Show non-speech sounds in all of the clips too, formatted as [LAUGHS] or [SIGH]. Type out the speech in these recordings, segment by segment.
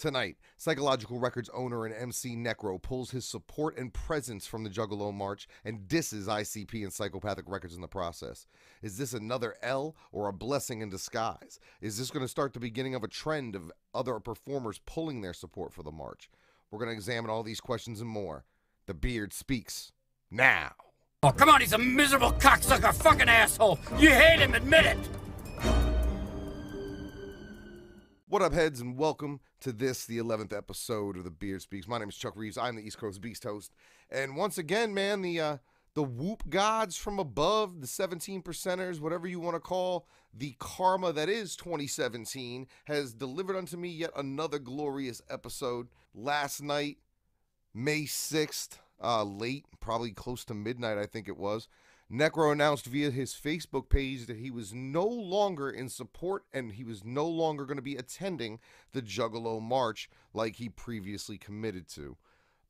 Tonight, Psychological Records owner and MC Necro pulls his support and presence from the Juggalo March and disses ICP and Psychopathic Records in the process. Is this another L or a blessing in disguise? Is this going to start the beginning of a trend of other performers pulling their support for the march? We're going to examine all these questions and more. The Beard speaks now. Oh, come on, he's a miserable cocksucker fucking asshole. You hate him, admit it. What up, heads, and welcome to this, the 11th episode of The Beard Speaks. My name is Chuck Reeves. I'm the East Coast Beast host. And once again, man, the uh, the whoop gods from above, the 17 percenters, whatever you want to call the karma that is 2017, has delivered unto me yet another glorious episode. Last night, May 6th, uh, late, probably close to midnight, I think it was. Necro announced via his Facebook page that he was no longer in support and he was no longer going to be attending the Juggalo March like he previously committed to.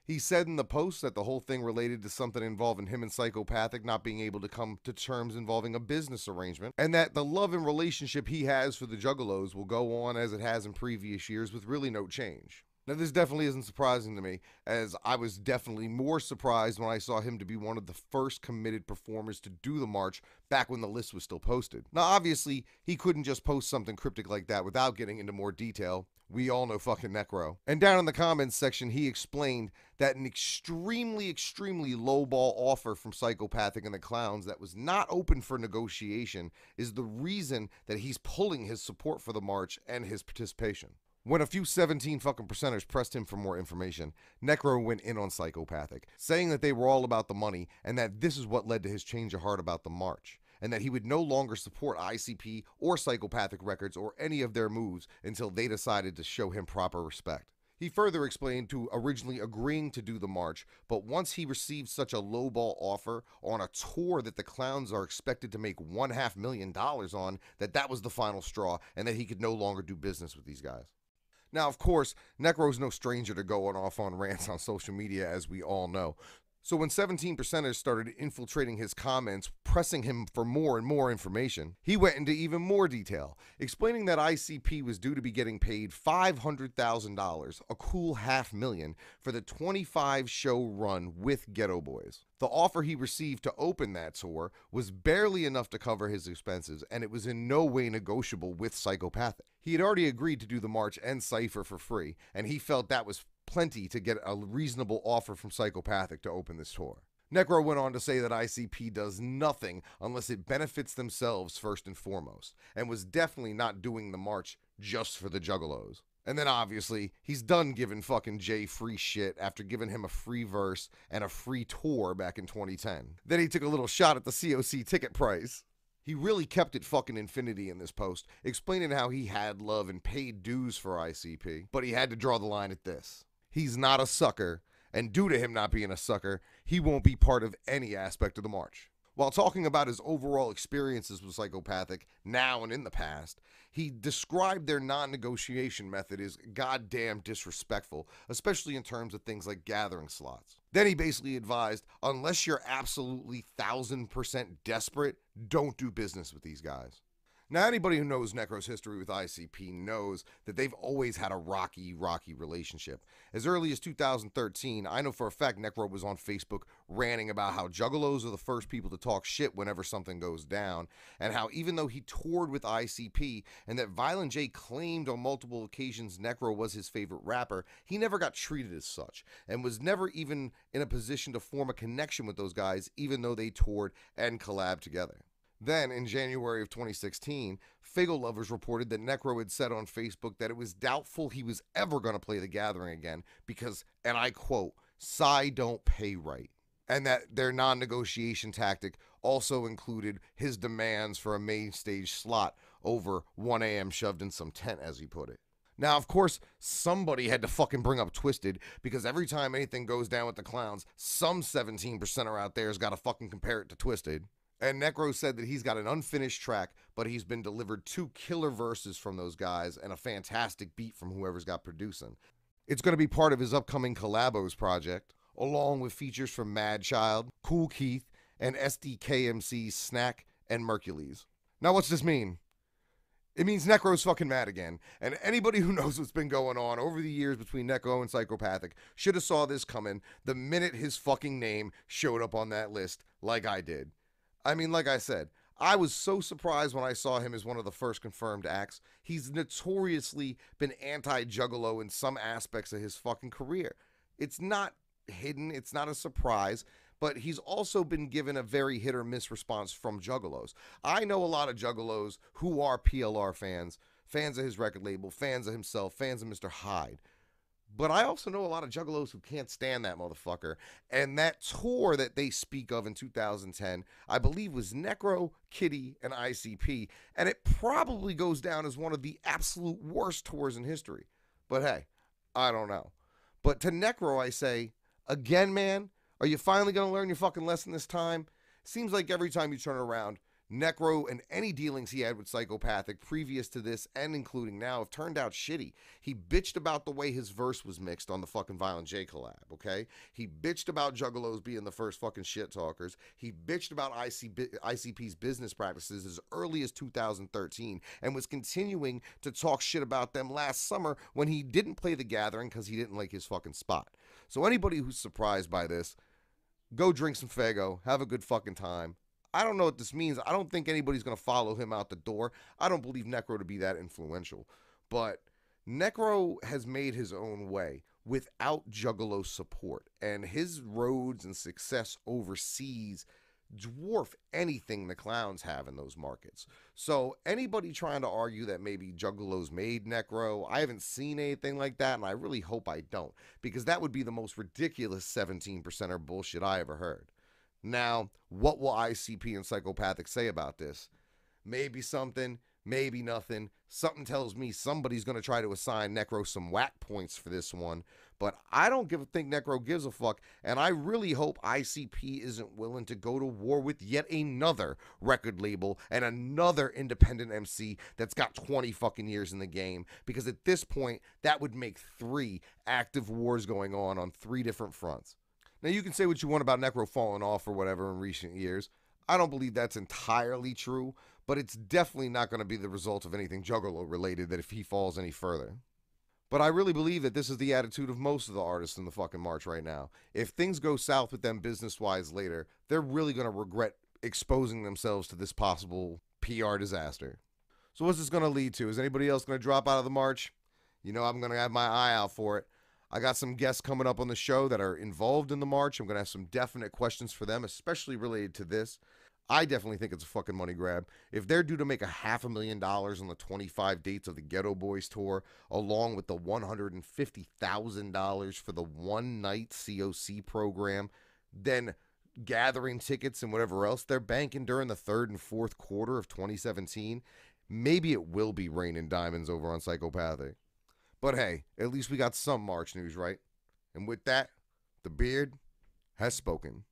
He said in the post that the whole thing related to something involving him and Psychopathic not being able to come to terms involving a business arrangement, and that the love and relationship he has for the Juggalos will go on as it has in previous years with really no change. Now, this definitely isn't surprising to me, as I was definitely more surprised when I saw him to be one of the first committed performers to do the march back when the list was still posted. Now, obviously, he couldn't just post something cryptic like that without getting into more detail. We all know fucking Necro. And down in the comments section, he explained that an extremely, extremely lowball offer from Psychopathic and the Clowns that was not open for negotiation is the reason that he's pulling his support for the march and his participation. When a few 17 fucking percenters pressed him for more information, Necro went in on Psychopathic, saying that they were all about the money and that this is what led to his change of heart about the march, and that he would no longer support ICP or Psychopathic Records or any of their moves until they decided to show him proper respect. He further explained to originally agreeing to do the march, but once he received such a lowball offer on a tour that the clowns are expected to make one half million dollars on, that that was the final straw and that he could no longer do business with these guys. Now, of course, Necro's no stranger to going off on rants on social media, as we all know. So when 17 percenters started infiltrating his comments, pressing him for more and more information, he went into even more detail, explaining that ICP was due to be getting paid $500,000, a cool half million, for the 25 show run with Geto Boys. The offer he received to open that tour was barely enough to cover his expenses, and it was in no way negotiable with Psychopathic. He had already agreed to do the march and Cypher for free, and he felt that was plenty to get a reasonable offer from Psychopathic to open this tour. Necro went on to say that ICP does nothing unless it benefits themselves first and foremost, and was definitely not doing the march just for the Juggalos. And then obviously, he's done giving fucking Jay free shit after giving him a free verse and a free tour back in 2010. Then he took a little shot at the COC ticket price. He really kept it fucking infinity in this post, explaining how he had love and paid dues for ICP, but he had to draw the line at this he's not a sucker, and due to him not being a sucker, he won't be part of any aspect of the march. While talking about his overall experiences with psychopathic now and in the past, he described their non negotiation method as goddamn disrespectful, especially in terms of things like gathering slots. Then he basically advised unless you're absolutely thousand percent desperate, don't do business with these guys. Now, anybody who knows Necro's history with ICP knows that they've always had a rocky, rocky relationship. As early as 2013, I know for a fact Necro was on Facebook ranting about how Juggalos are the first people to talk shit whenever something goes down, and how even though he toured with ICP and that Violent J claimed on multiple occasions Necro was his favorite rapper, he never got treated as such, and was never even in a position to form a connection with those guys, even though they toured and collabed together. Then, in January of 2016, Faygoluvers reported that Necro had said on Facebook that it was doubtful he was ever going to play the Gathering again because, and I quote, Psy don't pay right. And that their non negotiation tactic also included his demands for a main stage slot over 1 a.m. shoved in some tent, as he put it. Now, of course, somebody had to fucking bring up Twisted because every time anything goes down with the clowns, some 17%er out there has got to fucking compare it to Twisted. And Necro said that he's got an unfinished track, but he's been delivered two killer verses from those guys and a fantastic beat from whoever's got producing. It's going to be part of his upcoming Collabos project, along with features from Madchild, Kool Keith, and SDKMC's Snak and Mercules. Now, what's this mean? It means Necro's fucking mad again. And anybody who [LAUGHS] knows what's been going on over the years between Necro and Psychopathic should have saw this coming the minute his fucking name showed up on that list, like I did. I mean, like I said, I was so surprised when I saw him as one of the first confirmed acts. He's notoriously been anti Juggalo in some aspects of his fucking career. It's not hidden, it's not a surprise, but he's also been given a very hit or miss response from Juggalos. I know a lot of Juggalos who are PLR fans, fans of his record label, fans of himself, fans of Mr. Hyde. But I also know a lot of juggalos who can't stand that motherfucker. And that tour that they speak of in 2010, I believe was Necro, Kitty, and ICP. And it probably goes down as one of the absolute worst tours in history. But hey, I don't know. But to Necro, I say, again, man, are you finally going to learn your fucking lesson this time? Seems like every time you turn around, Necro and any dealings he had with Psychopathic previous to this and including now have turned out shitty. He bitched about the way his verse was mixed on the fucking Violent J collab, okay? He bitched about Juggalos being the first fucking shit talkers. He bitched about IC, ICP's business practices as early as 2013 and was continuing to talk shit about them last summer when he didn't play the gathering because he didn't like his fucking spot. So anybody who's surprised by this, go drink some Faygo, have a good fucking time. I don't know what this means. I don't think anybody's going to follow him out the door. I don't believe Necro to be that influential. But Necro has made his own way without Juggalo support, and his roads and success overseas dwarf anything the clowns have in those markets. So anybody trying to argue that maybe Juggalos made Necro, I haven't seen anything like that, and I really hope I don't, because that would be the most ridiculous 17%er bullshit I ever heard. Now, what will ICP and Psychopathic say about this? Maybe something, maybe nothing. Something tells me somebody's going to try to assign Necro some whack points for this one, but I don't give think Necro gives a fuck, and I really hope ICP isn't willing to go to war with yet another record label and another independent MC that's got 20 fucking years in the game, because at this point, that would make three active wars going on on three different fronts. Now, you can say what you want about Necro falling off or whatever in recent years. I don't believe that's entirely true, but it's definitely not going to be the result of anything Juggalo related that if he falls any further. But I really believe that this is the attitude of most of the artists in the fucking march right now. If things go south with them business wise later, they're really going to regret exposing themselves to this possible PR disaster. So, what's this going to lead to? Is anybody else going to drop out of the march? You know, I'm going to have my eye out for it. I got some guests coming up on the show that are involved in the march. I'm going to have some definite questions for them, especially related to this. I definitely think it's a fucking money grab. If they're due to make a half a million dollars on the 25 dates of the Geto Boys tour, along with the $150,000 for the one night COC program, then gathering tickets and whatever else they're banking during the third and fourth quarter of 2017, maybe it will be raining diamonds over on Psychopathic. But hey, at least we got some March news, right? And with that, the beard has spoken.